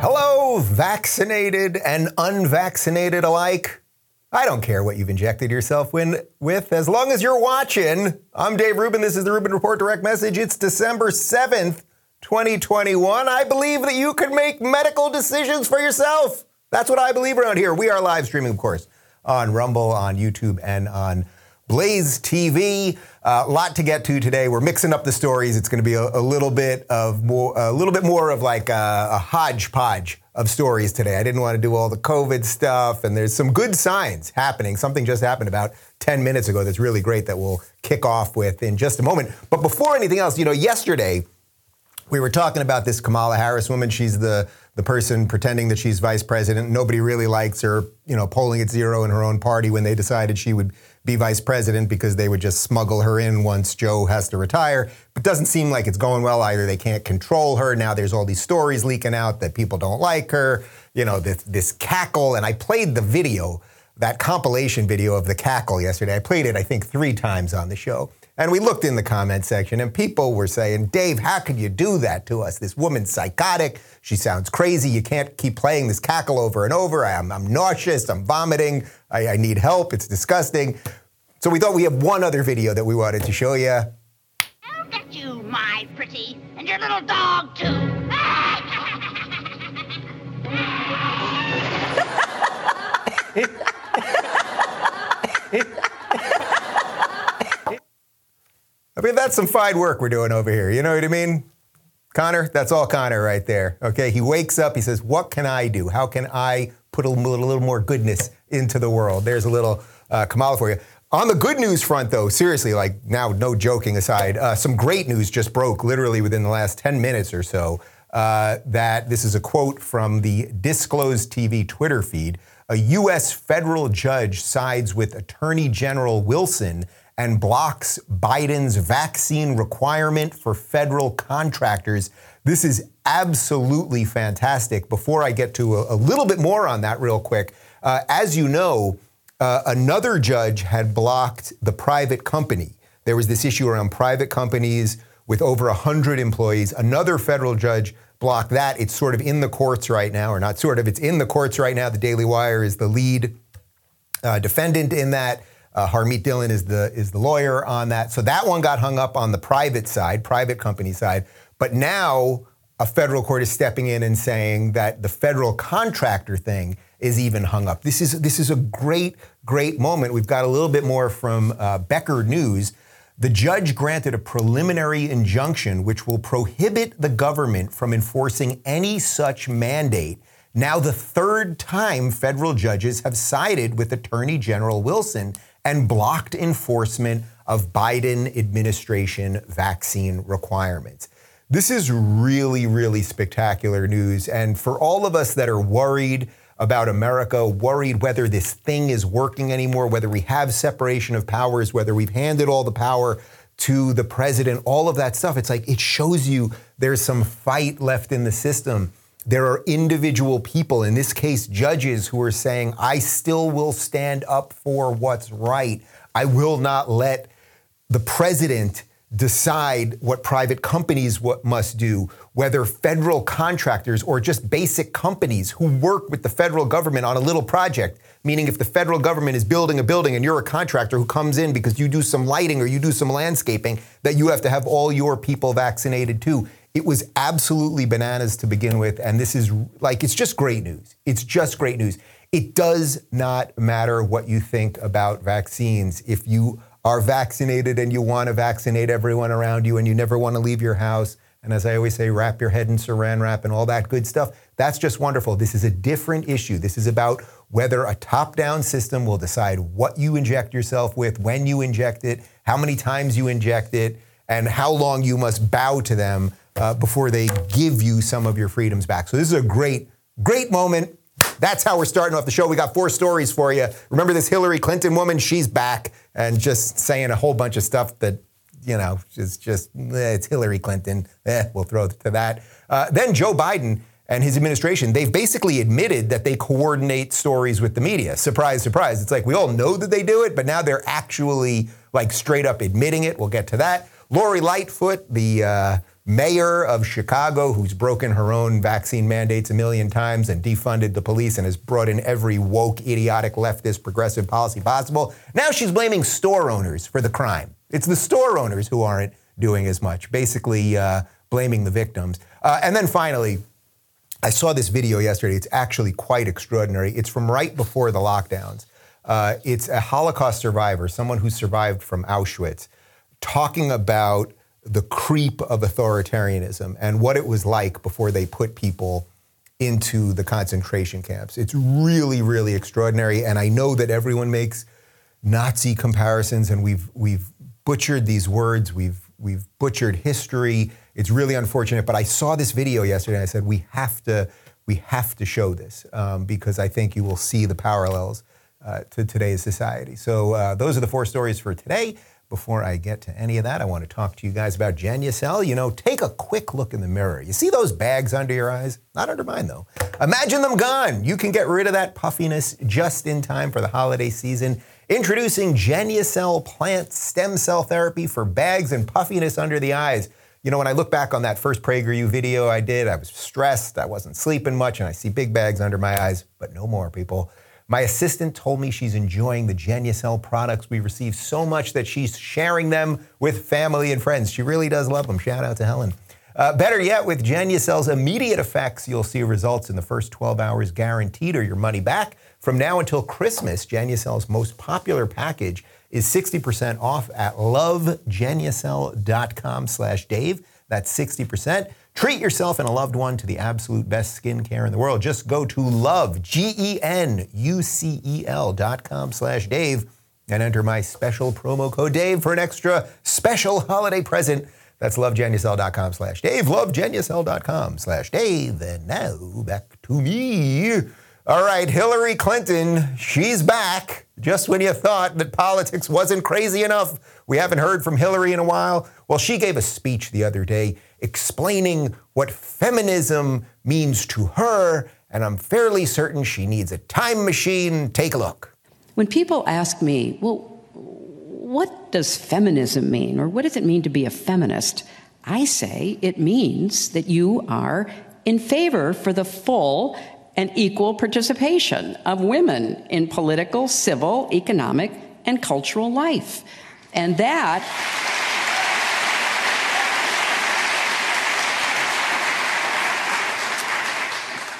Hello, vaccinated and unvaccinated alike. I don't care what you've injected yourself with, as long as you're watching. I'm Dave Rubin. This is the Rubin Report Direct Message. It's December 7th, 2021. I believe that you can make medical decisions for yourself. That's what I believe around here. We are live streaming, of course, on Rumble, on YouTube, and on Blaze TV. A uh, lot to get to today. We're mixing up the stories. It's going to be a, a, little bit of more, a little bit more of like a, a hodgepodge of stories today. I didn't want to do all the COVID stuff, and there's some good signs happening. Something just happened about 10 minutes ago that's really great that we'll kick off with in just a moment. But before anything else, you know, yesterday we were talking about this Kamala Harris woman. She's the the person pretending that she's vice president. Nobody really likes her, you know, polling at zero in her own party when they decided she would be vice president because they would just smuggle her in once Joe has to retire. But doesn't seem like it's going well either. They can't control her. Now there's all these stories leaking out that people don't like her. You know, this, this cackle. And I played the video, that compilation video of the cackle yesterday. I played it, I think, three times on the show. And we looked in the comment section, and people were saying, Dave, how could you do that to us? This woman's psychotic. She sounds crazy. You can't keep playing this cackle over and over. I'm, I'm nauseous. I'm vomiting. I, I need help. It's disgusting. So we thought we have one other video that we wanted to show you. I'll get you, my pretty, and your little dog, too. I mean, that's some fine work we're doing over here. You know what I mean? Connor, that's all Connor right there. Okay, he wakes up, he says, What can I do? How can I put a little, a little more goodness into the world? There's a little uh, Kamala for you. On the good news front, though, seriously, like now, no joking aside, uh, some great news just broke literally within the last 10 minutes or so. Uh, that this is a quote from the Disclosed TV Twitter feed. A U.S. federal judge sides with Attorney General Wilson and blocks Biden's vaccine requirement for federal contractors. This is absolutely fantastic. Before I get to a, a little bit more on that, real quick, uh, as you know, uh, another judge had blocked the private company. There was this issue around private companies with over 100 employees. Another federal judge blocked that. It's sort of in the courts right now, or not sort of, it's in the courts right now. The Daily Wire is the lead uh, defendant in that. Uh, Harmeet Dhillon is the is the lawyer on that. So that one got hung up on the private side, private company side. But now a federal court is stepping in and saying that the federal contractor thing is even hung up. This is this is a great great moment. We've got a little bit more from uh, Becker News. The judge granted a preliminary injunction which will prohibit the government from enforcing any such mandate. Now, the third time federal judges have sided with Attorney General Wilson and blocked enforcement of Biden administration vaccine requirements. This is really, really spectacular news. And for all of us that are worried about America, worried whether this thing is working anymore, whether we have separation of powers, whether we've handed all the power to the president, all of that stuff, it's like it shows you there's some fight left in the system. There are individual people, in this case, judges, who are saying, I still will stand up for what's right. I will not let the president decide what private companies must do, whether federal contractors or just basic companies who work with the federal government on a little project. Meaning, if the federal government is building a building and you're a contractor who comes in because you do some lighting or you do some landscaping, that you have to have all your people vaccinated too. It was absolutely bananas to begin with. And this is like, it's just great news. It's just great news. It does not matter what you think about vaccines. If you are vaccinated and you want to vaccinate everyone around you and you never want to leave your house, and as I always say, wrap your head in saran wrap and all that good stuff, that's just wonderful. This is a different issue. This is about whether a top down system will decide what you inject yourself with, when you inject it, how many times you inject it, and how long you must bow to them uh, before they give you some of your freedoms back. So, this is a great, great moment. That's how we're starting off the show. We got four stories for you. Remember this Hillary Clinton woman? She's back and just saying a whole bunch of stuff that, you know, is just, eh, it's Hillary Clinton. Eh, we'll throw it to that. Uh, then Joe Biden and his administration, they've basically admitted that they coordinate stories with the media. Surprise, surprise. It's like we all know that they do it, but now they're actually like straight up admitting it. We'll get to that. Lori Lightfoot, the uh, mayor of Chicago, who's broken her own vaccine mandates a million times and defunded the police and has brought in every woke, idiotic, leftist, progressive policy possible. Now she's blaming store owners for the crime. It's the store owners who aren't doing as much, basically uh, blaming the victims. Uh, and then finally, I saw this video yesterday. It's actually quite extraordinary. It's from right before the lockdowns. Uh, it's a Holocaust survivor, someone who survived from Auschwitz, talking about the creep of authoritarianism and what it was like before they put people into the concentration camps. It's really, really extraordinary. And I know that everyone makes Nazi comparisons, and we've we've butchered these words. We've we've butchered history. It's really unfortunate, but I saw this video yesterday and I said, we have to, we have to show this um, because I think you will see the parallels uh, to today's society. So uh, those are the four stories for today. Before I get to any of that, I want to talk to you guys about Genucel. You know, take a quick look in the mirror. You see those bags under your eyes? Not under mine, though. Imagine them gone. You can get rid of that puffiness just in time for the holiday season. Introducing Genucel plant stem cell therapy for bags and puffiness under the eyes. You know, when I look back on that first PragerU video I did, I was stressed, I wasn't sleeping much, and I see big bags under my eyes, but no more, people. My assistant told me she's enjoying the Genucel products we receive so much that she's sharing them with family and friends. She really does love them. Shout out to Helen. Uh, better yet, with Genucel's immediate effects, you'll see results in the first 12 hours guaranteed or your money back. From now until Christmas, Genucel's most popular package is 60% off at lovegenucel.com slash Dave. That's 60%. Treat yourself and a loved one to the absolute best skincare in the world. Just go to love, G-E-N-U-C-E-L dot com slash Dave and enter my special promo code Dave for an extra special holiday present. That's lovegenucel.com slash Dave, lovegenucel.com slash Dave. And now back to me. All right, Hillary Clinton, she's back. Just when you thought that politics wasn't crazy enough, we haven't heard from Hillary in a while. Well, she gave a speech the other day explaining what feminism means to her, and I'm fairly certain she needs a time machine. Take a look. When people ask me, well, what does feminism mean, or what does it mean to be a feminist? I say it means that you are in favor for the full and equal participation of women in political, civil, economic, and cultural life. And that.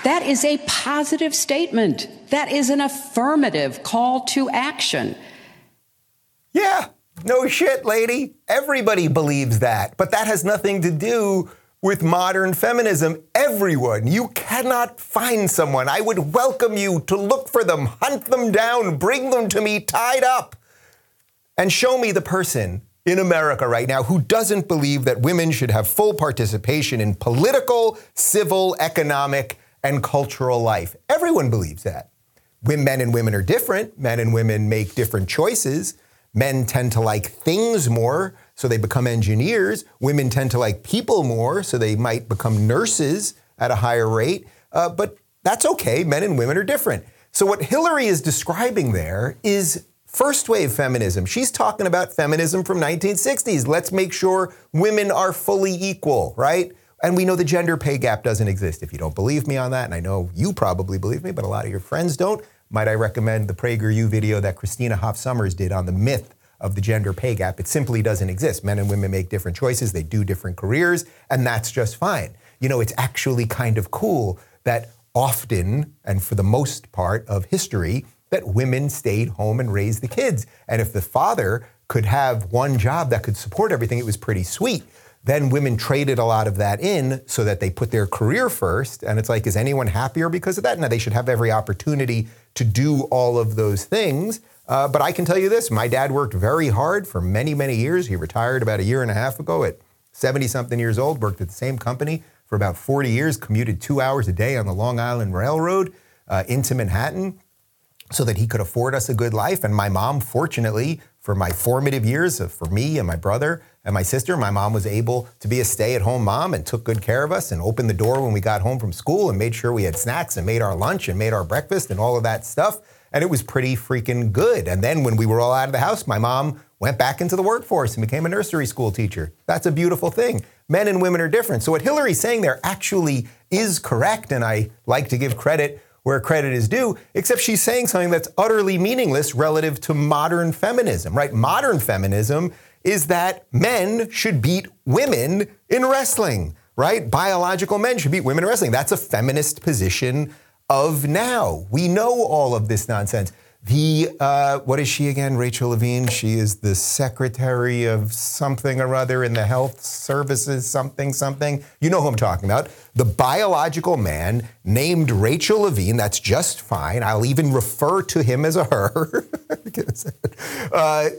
That is a positive statement. That is an affirmative call to action. Yeah, no shit, lady. Everybody believes that. But that has nothing to do with modern feminism. Everyone, you cannot find someone. I would welcome you to look for them, hunt them down, bring them to me tied up, and show me the person in America right now who doesn't believe that women should have full participation in political, civil, economic, and cultural life. Everyone believes that. Men and women are different. Men and women make different choices. Men tend to like things more so they become engineers. Women tend to like people more, so they might become nurses at a higher rate. Uh, but that's okay. Men and women are different. So, what Hillary is describing there is first wave feminism. She's talking about feminism from 1960s. Let's make sure women are fully equal, right? And we know the gender pay gap doesn't exist. If you don't believe me on that, and I know you probably believe me, but a lot of your friends don't, might I recommend the PragerU video that Christina Hoff Sommers did on the myth of the gender pay gap. It simply doesn't exist. Men and women make different choices, they do different careers, and that's just fine. You know, it's actually kind of cool that often, and for the most part of history, that women stayed home and raised the kids. And if the father could have one job that could support everything, it was pretty sweet. then women traded a lot of that in so that they put their career first. And it's like, is anyone happier because of that? No, they should have every opportunity to do all of those things. Uh, but I can tell you this my dad worked very hard for many, many years. He retired about a year and a half ago at 70 something years old, worked at the same company for about 40 years, commuted two hours a day on the Long Island Railroad uh, into Manhattan so that he could afford us a good life. And my mom, fortunately, for my formative years, for me and my brother and my sister, my mom was able to be a stay at home mom and took good care of us and opened the door when we got home from school and made sure we had snacks and made our lunch and made our breakfast and all of that stuff. And it was pretty freaking good. And then when we were all out of the house, my mom went back into the workforce and became a nursery school teacher. That's a beautiful thing. Men and women are different. So what Hillary's saying there actually is correct. And I like to give credit where credit is due, except she's saying something that's utterly meaningless relative to modern feminism, right? Modern feminism is that men should beat women in wrestling, right? Biological men should beat women in wrestling. That's a feminist position of now. We know all of this nonsense. The, uh, what is she again? Rachel Levine. She is the secretary of something or other in the health services, something, something. You know who I'm talking about. The biological man named Rachel Levine. That's just fine. I'll even refer to him as a her. uh,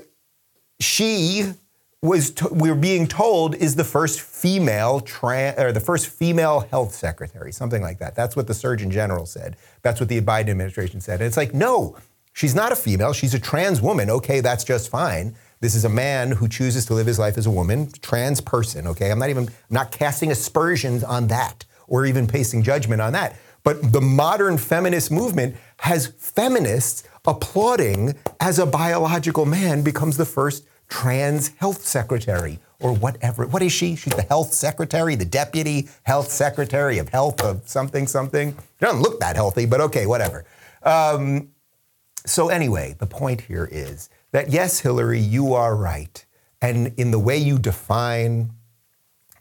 she was we are being told is the first female trans or the first female health secretary, something like that. That's what the Surgeon General said. That's what the Biden administration said. And it's like, no, she's not a female. She's a trans woman. Okay, that's just fine. This is a man who chooses to live his life as a woman, trans person. Okay, I'm not even I'm not casting aspersions on that or even passing judgment on that. But the modern feminist movement has feminists applauding as a biological man becomes the first trans health secretary or whatever. What is she? She's the health secretary, the deputy health secretary of health of something, something. She doesn't look that healthy, but okay, whatever. Um, so, anyway, the point here is that yes, Hillary, you are right. And in the way you define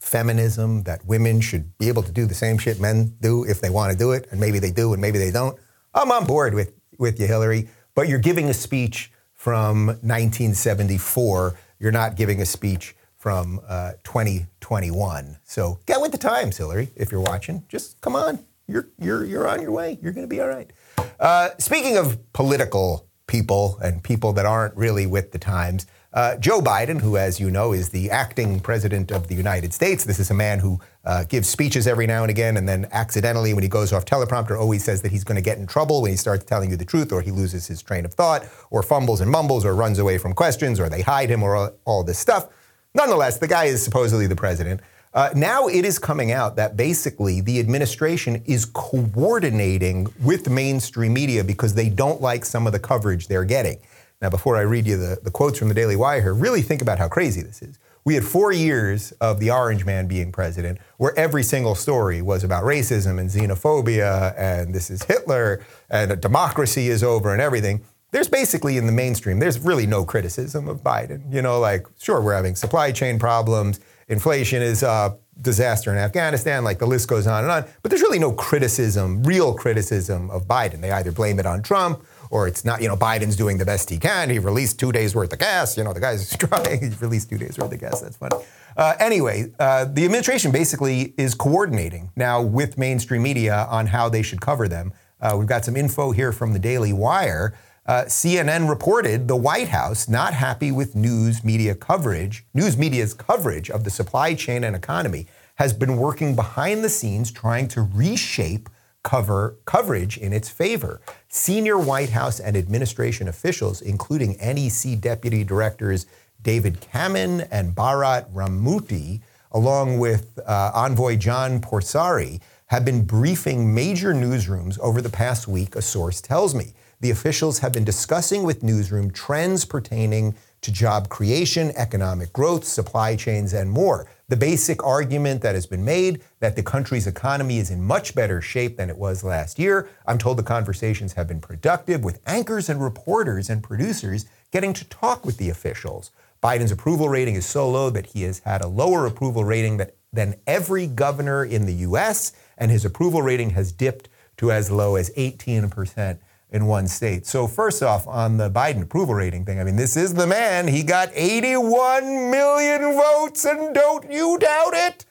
feminism, that women should be able to do the same shit men do if they want to do it, and maybe they do and maybe they don't, I'm on board with, with you, Hillary. But you're giving a speech from 1974. You're not giving a speech from uh, 2021. So get with the times, Hillary. If you're watching, just come on. You're you're you're on your way. You're going to be all right. Uh, speaking of political people and people that aren't really with the times. Uh, Joe Biden, who, as you know, is the acting president of the United States, this is a man who uh, gives speeches every now and again, and then accidentally, when he goes off teleprompter, always says that he's going to get in trouble when he starts telling you the truth, or he loses his train of thought, or fumbles and mumbles, or runs away from questions, or they hide him, or all, all this stuff. Nonetheless, the guy is supposedly the president. Uh, now it is coming out that basically the administration is coordinating with mainstream media because they don't like some of the coverage they're getting. Now, before I read you the, the quotes from the Daily Wire here, really think about how crazy this is. We had four years of the Orange Man being president, where every single story was about racism and xenophobia, and this is Hitler, and democracy is over, and everything. There's basically in the mainstream, there's really no criticism of Biden. You know, like, sure, we're having supply chain problems, inflation is a disaster in Afghanistan, like the list goes on and on, but there's really no criticism, real criticism of Biden. They either blame it on Trump or it's not, you know, Biden's doing the best he can. He released two days worth of gas. You know, the guy's trying. He released two days worth of gas. That's funny. Uh, anyway, uh, the administration basically is coordinating now with mainstream media on how they should cover them. Uh, we've got some info here from the Daily Wire. Uh, CNN reported the White House not happy with news media coverage, news media's coverage of the supply chain and economy, has been working behind the scenes trying to reshape cover coverage in its favor. Senior White House and administration officials, including NEC deputy directors David Kamin and Bharat Ramamurti, along with uh, envoy John Porcari, have been briefing major newsrooms over the past week, a source tells me. The officials have been discussing with newsroom trends pertaining to job creation, economic growth, supply chains, and more. The basic argument that has been made that the country's economy is in much better shape than it was last year. I'm told the conversations have been productive with anchors and reporters and producers getting to talk with the officials. Biden's approval rating is so low that he has had a lower approval rating that, than every governor in the US, and his approval rating has dipped to as low as 18% in one state. So, first off, on the Biden approval rating thing, I mean, this is the man. He got 81 million votes, and don't you doubt it.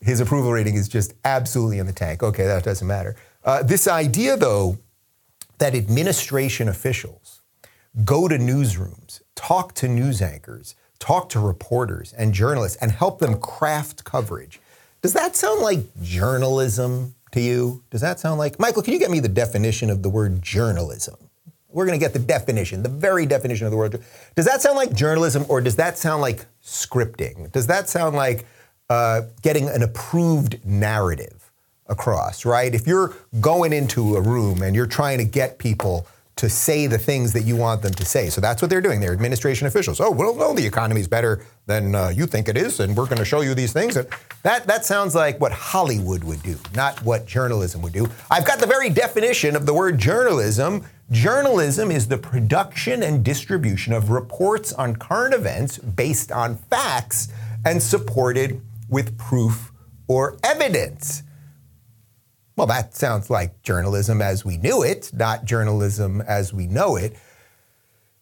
His approval rating is just absolutely in the tank. Okay, that doesn't matter. Uh, this idea, though, that administration officials go to newsrooms, talk to news anchors, talk to reporters and journalists, and help them craft coverage. Does that sound like journalism to you? Does that sound like, Michael, can you get me the definition of the word journalism? We're going to get the definition, the very definition of the word. Does that sound like journalism or does that sound like scripting? Does that sound like uh, getting an approved narrative across, right? If you're going into a room and you're trying to get people to say the things that you want them to say. So that's what they're doing. They're administration officials. Oh, well, no, the economy is better than uh, you think it is, and we're going to show you these things. That that sounds like what Hollywood would do, not what journalism would do. I've got the very definition of the word journalism. Journalism is the production and distribution of reports on current events based on facts and supported with proof or evidence. Well, that sounds like journalism as we knew it, not journalism as we know it.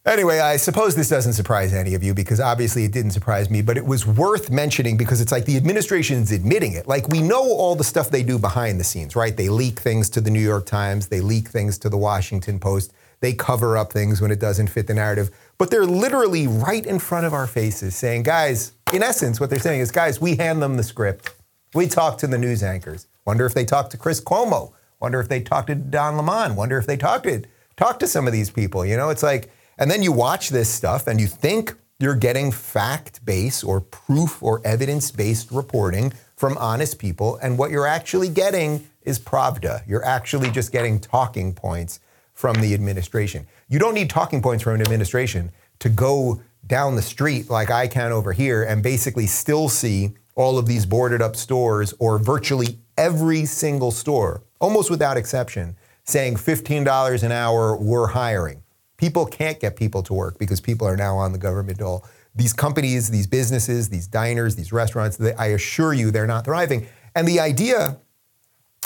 Anyway, I suppose this doesn't surprise any of you because obviously it didn't surprise me, but it was worth mentioning because it's like the administration's admitting it. Like we know all the stuff they do behind the scenes, right? They leak things to the New York Times, they leak things to the Washington Post, they cover up things when it doesn't fit the narrative. But they're literally right in front of our faces saying, guys, in essence, what they're saying is, guys, we hand them the script. We talk to the news anchors. Wonder if they talked to Chris Cuomo. Wonder if they talked to Don Lemon. Wonder if they talked to talk to some of these people. You know, it's like, and then you watch this stuff and you think you're getting fact-based or proof or evidence-based reporting from honest people, and what you're actually getting is Pravda. You're actually just getting talking points from the administration. You don't need talking points from an administration to go down the street like I can over here and basically still see all of these boarded up stores or virtually every single store, almost without exception, saying $15 an hour, we're hiring. People can't get people to work because people are now on the government dole. These companies, these businesses, these diners, these restaurants, they, I assure you they're not thriving. And the idea,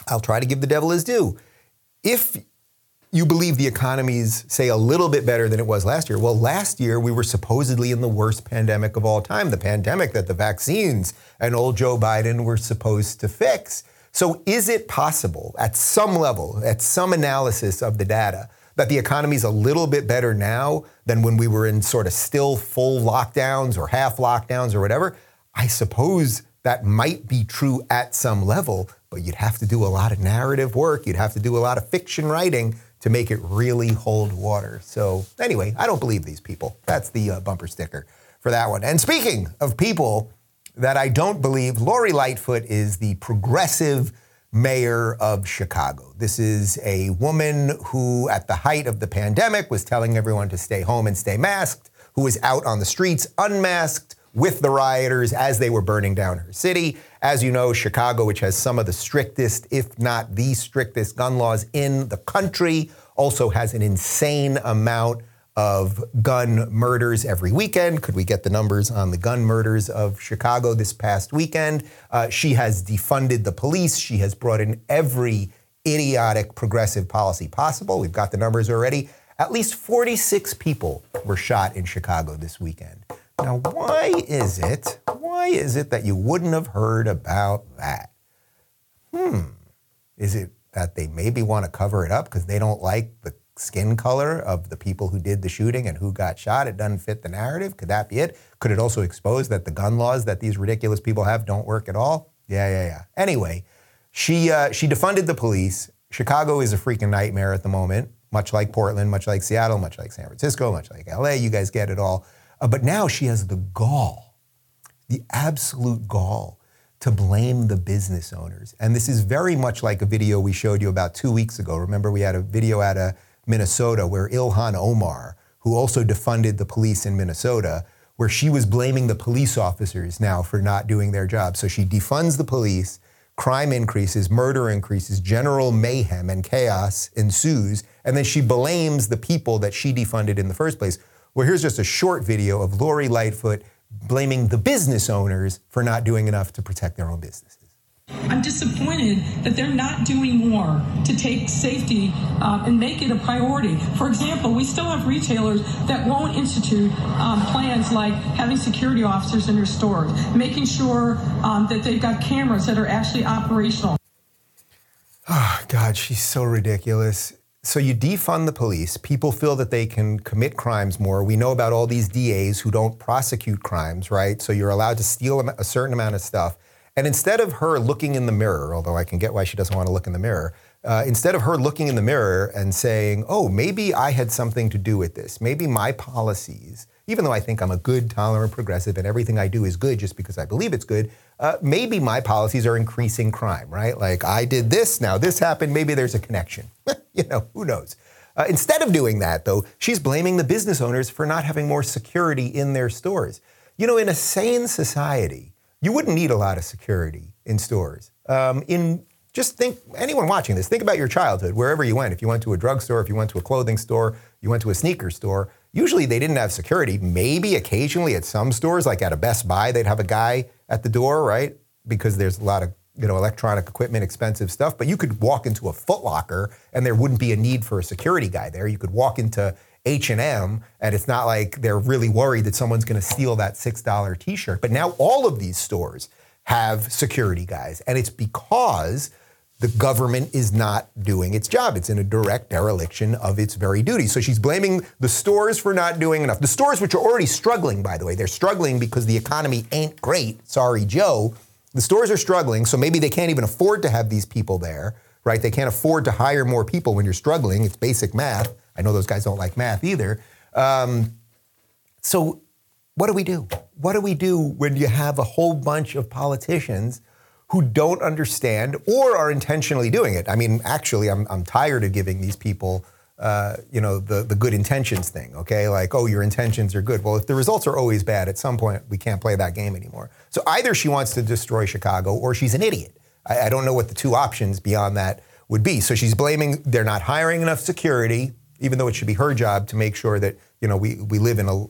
I'll try to give the devil his due. If you believe the economy's, say, a little bit better than it was last year. Well, last year we were supposedly in the worst pandemic of all time, the pandemic that the vaccines and old Joe Biden were supposed to fix. So, is it possible at some level, at some analysis of the data, that the economy is a little bit better now than when we were in sort of still full lockdowns or half lockdowns or whatever? I suppose that might be true at some level, but you'd have to do a lot of narrative work. You'd have to do a lot of fiction writing to make it really hold water. So, anyway, I don't believe these people. That's the uh, bumper sticker for that one. And speaking of people that I don't believe Lori Lightfoot is the progressive mayor of Chicago. This is a woman who, at the height of the pandemic, was telling everyone to stay home and stay masked, who was out on the streets unmasked with the rioters as they were burning down her city. As you know, Chicago, which has some of the strictest, if not the strictest, gun laws in the country, also has an insane amount of gun murders every weekend. Could we get the numbers on the gun murders of Chicago this past weekend? Uh, she has defunded the police. She has brought in every idiotic progressive policy possible. We've got the numbers already. At least 46 people were shot in Chicago this weekend. Now, why is it, why is it that you wouldn't have heard about that? Hmm. Is it that they maybe want to cover it up because they don't like the skin color of the people who did the shooting and who got shot. It doesn't fit the narrative. Could that be it? Could it also expose that the gun laws that these ridiculous people have don't work at all? Yeah, yeah, yeah. Anyway, she uh, she defunded the police. Chicago is a freaking nightmare at the moment, much like Portland, much like Seattle, much like San Francisco, much like LA. You guys get it all. Uh, but now she has the gall, the absolute gall to blame the business owners. And this is very much like a video we showed you about two weeks ago. Remember, we had a video at of Minnesota where Ilhan Omar, who also defunded the police in Minnesota, where she was blaming the police officers now for not doing their job. So she defunds the police, crime increases, murder increases, general mayhem and chaos ensues, and then she blames the people that she defunded in the first place. Well, here's just a short video of Lori Lightfoot blaming the business owners for not doing enough to protect their own businesses. I'm disappointed that they're not doing more to take safety uh, and make it a priority. For example, we still have retailers that won't institute um, plans like having security officers in their stores, making sure um, that they've got cameras that are actually operational. Oh, God, she's so ridiculous. So you defund the police. People feel that they can commit crimes more. We know about all these DAs who don't prosecute crimes, right? So you're allowed to steal a certain amount of stuff. And instead of her looking in the mirror, although I can get why she doesn't want to look in the mirror, uh, instead of her looking in the mirror and saying, oh, maybe I had something to do with this, maybe my policies, even though I think I'm a good, tolerant progressive and everything I do is good just because I believe it's good, uh, maybe my policies are increasing crime, right? Like I did this, now this happened, maybe there's a connection. you know, who knows? Uh, instead of doing that, though, she's blaming the business owners for not having more security in their stores. You know, in a sane society, you wouldn't need a lot of security in stores. Um, in just think, anyone watching this, think about your childhood, wherever you went. If you went to a drugstore, if you went to a clothing store, you went to a sneaker store, usually they didn't have security. Maybe occasionally at some stores, like at a Best Buy, they'd have a guy at the door, right? Because there's a lot of you know electronic equipment, expensive stuff. But you could walk into a Foot Locker and there wouldn't be a need for a security guy there. You could walk into H&M and it's not like they're really worried that someone's going to steal that $6 t-shirt. But now all of these stores have security guys and it's because the government is not doing its job. It's in a direct dereliction of its very duty. So she's blaming the stores for not doing enough. The stores, which are already struggling, by the way, they're struggling because the economy ain't great. Sorry, Joe. The stores are struggling, so maybe they can't even afford to have these people there, right? They can't afford to hire more people when you're struggling. It's basic math. I know those guys don't like math either. Um, so, what do we do? What do we do when you have a whole bunch of politicians who don't understand or are intentionally doing it? I mean, actually, I'm, I'm tired of giving these people. Uh, you know the the good intentions thing, okay? Like, oh, your intentions are good. Well, if the results are always bad, at some point we can't play that game anymore. So either she wants to destroy Chicago, or she's an idiot. I, I don't know what the two options beyond that would be. So she's blaming they're not hiring enough security even though it should be her job to make sure that you know we, we live in a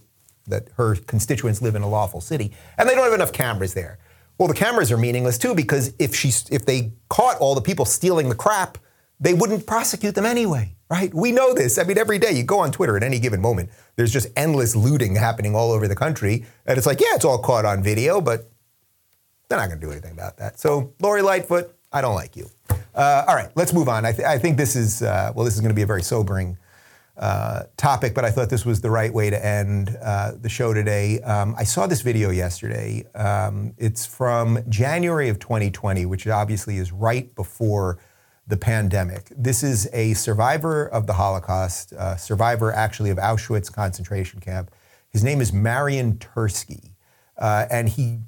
that her constituents live in a lawful city, and they don't have enough cameras there. Well, the cameras are meaningless too because if she if they caught all the people stealing the crap, they wouldn't prosecute them anyway, right? We know this. I mean, every day you go on Twitter at any given moment, there's just endless looting happening all over the country, and it's like, yeah, it's all caught on video, but they're not going to do anything about that. So, Lori Lightfoot, I don't like you. Uh, all right, let's move on. I, th- I think this is uh, well, this is going to be a very sobering uh, topic, but I thought this was the right way to end uh, the show today. Um, I saw this video yesterday. Um, it's from January of 2020, which obviously is right before the pandemic. This is a survivor of the Holocaust, uh, survivor actually of Auschwitz concentration camp. His name is Marian Turski, uh, and he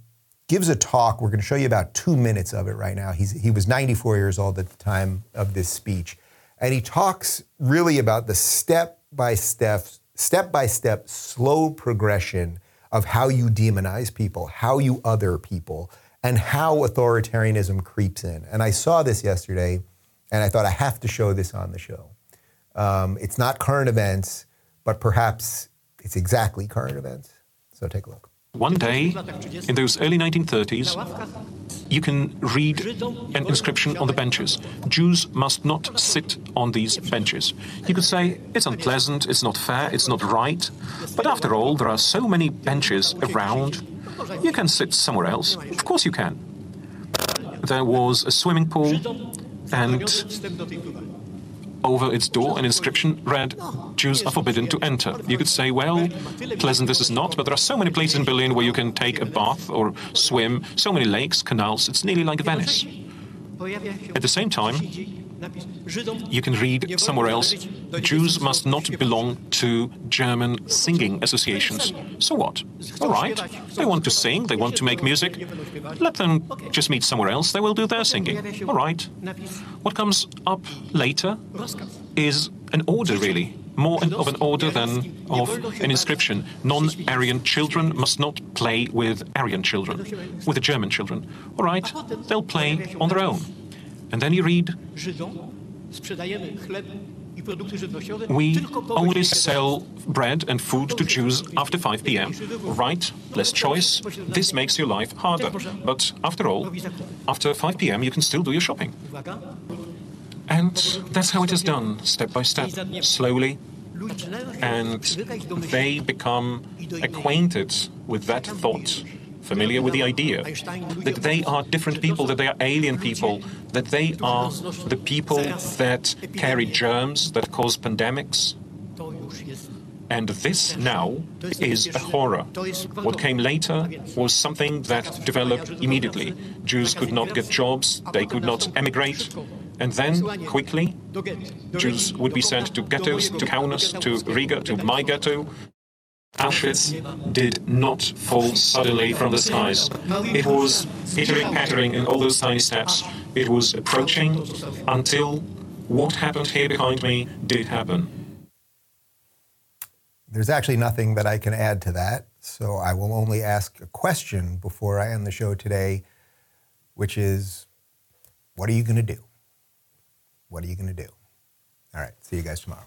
gives a talk. We're going to show you about two minutes of it right now. He's, he was 94 years old at the time of this speech. And he talks really about the step by step, step by step, slow progression of how you demonize people, how you other people, and how authoritarianism creeps in. And I saw this yesterday, and I thought I have to show this on the show. Um, it's not current events, but perhaps it's exactly current events. So take a look. One day, in those early 1930s, you can read an inscription on the benches. Jews must not sit on these benches. You could say, it's unpleasant, it's not fair, it's not right. But after all, there are so many benches around. You can sit somewhere else. Of course you can. There was a swimming pool, and over its door an inscription read, Jews are forbidden to enter. You could say, well, pleasant this is not, but there are so many places in Berlin where you can take a bath or swim, so many lakes, canals, it's nearly like Venice. At the same time, you can read somewhere else Jews must not belong to German singing associations. So what? All right. They want to sing, they want to make music. Let them just meet somewhere else, they will do their singing. All right. What comes up later is an order, really. More of an order than of an inscription. Non Aryan children must not play with Aryan children, with the German children. All right, they'll play on their own. And then you read We only sell bread and food to Jews after 5 p.m. Right? Less choice. This makes your life harder. But after all, after 5 p.m., you can still do your shopping. And that's how it is done, step by step, slowly. And they become acquainted with that thought familiar with the idea that they are different people, that they are alien people, that they are the people that carry germs, that cause pandemics. And this now is a horror. What came later was something that developed immediately. Jews could not get jobs, they could not emigrate. And then, quickly, Jews would be sent to ghettos, to Kaunas, to Riga, to my ghetto, Auschwitz did not fall suddenly from the skies. It was pittering, pattering in all those tiny steps. It was approaching until what happened here behind me did happen. There's actually nothing that I can add to that, so I will only ask a question before I end the show today, which is what are you going to do? What are you going to do? All right, see you guys tomorrow.